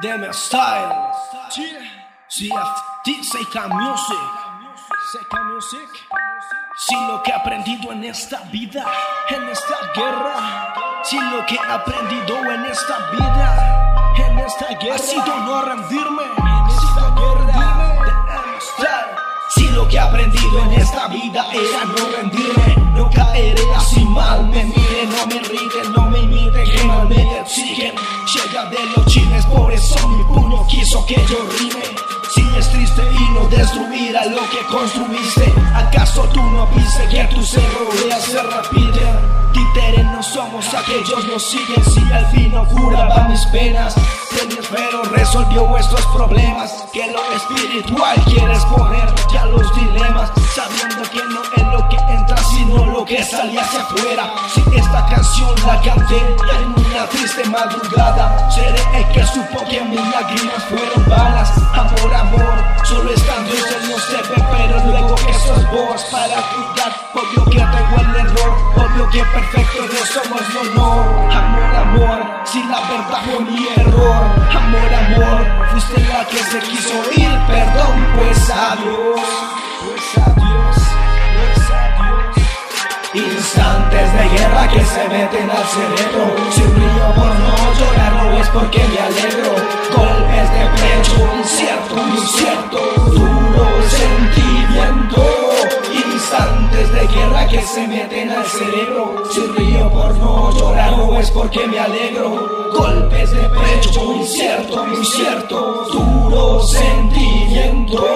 Deme Style, CFT, Seika Music, Seika Music. Si lo que he aprendido en esta vida, en esta guerra, si lo que he aprendido en esta vida, en esta guerra, ha sido no rendirme, en esta guerra, Si lo que he aprendido en esta vida era no rendirme, no caeré así mal, quiso que yo rime. Si es triste y no destruirá lo que construiste, ¿acaso tú no viste que tu se rápido? Títeres no somos aquellos nos siguen si al fin no curaba mis penas. El espero resolvió vuestros problemas. Que lo espiritual quieres poner ya los dilemas, sabiendo que no es lo que entra, sino lo que sale hacia afuera. Canción la canté en una triste madrugada, seré el que supo que mis lágrimas fueron balas. Amor, amor, solo estando en no se ve, pero luego que sos vos para juzgar, obvio que tengo el error, obvio que perfecto no somos, no, no. Amor, amor, si la verdad fue mi error. Amor, amor, fuiste la que se quiso ir, perdón, pues adiós. Que se meten al cerebro. Si río por no llorar, no es porque me alegro. Golpes de pecho, incierto, incierto, duro sentimiento. Instantes de guerra que se meten al cerebro. Si río por no llorar, no es porque me alegro. Golpes de pecho, incierto, incierto, duro sentimiento.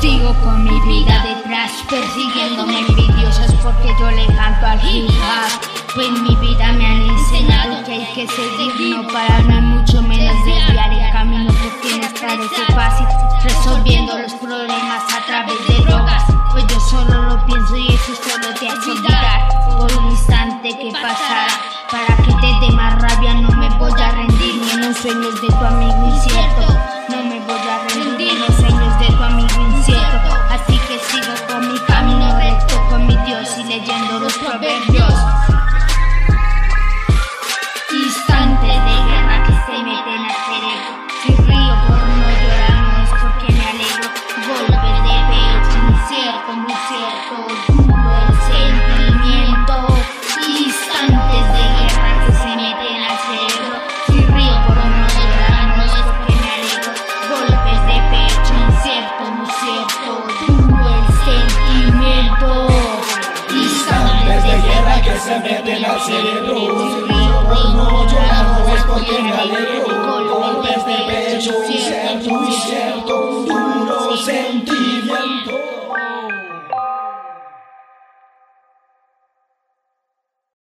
Sigo con mi vida detrás, persiguiéndome envidiosos porque yo le al hip hop. Pues mi vida me han enseñado que hay que seguir, no pararme mucho menos desviar el camino porque no parece fácil resolviendo los problemas a través de drogas. Pues yo solo lo pienso y eso solo te hace olvidar por un instante que pasará. Para que te dé más rabia no me voy a rendir ni en los sueños de tu amigo incierto. No me voy a rendir ni en se mete en el cerebro pues no llorar no es porque me alegro. Golpes de pecho incierto, incierto, duro sentimiento.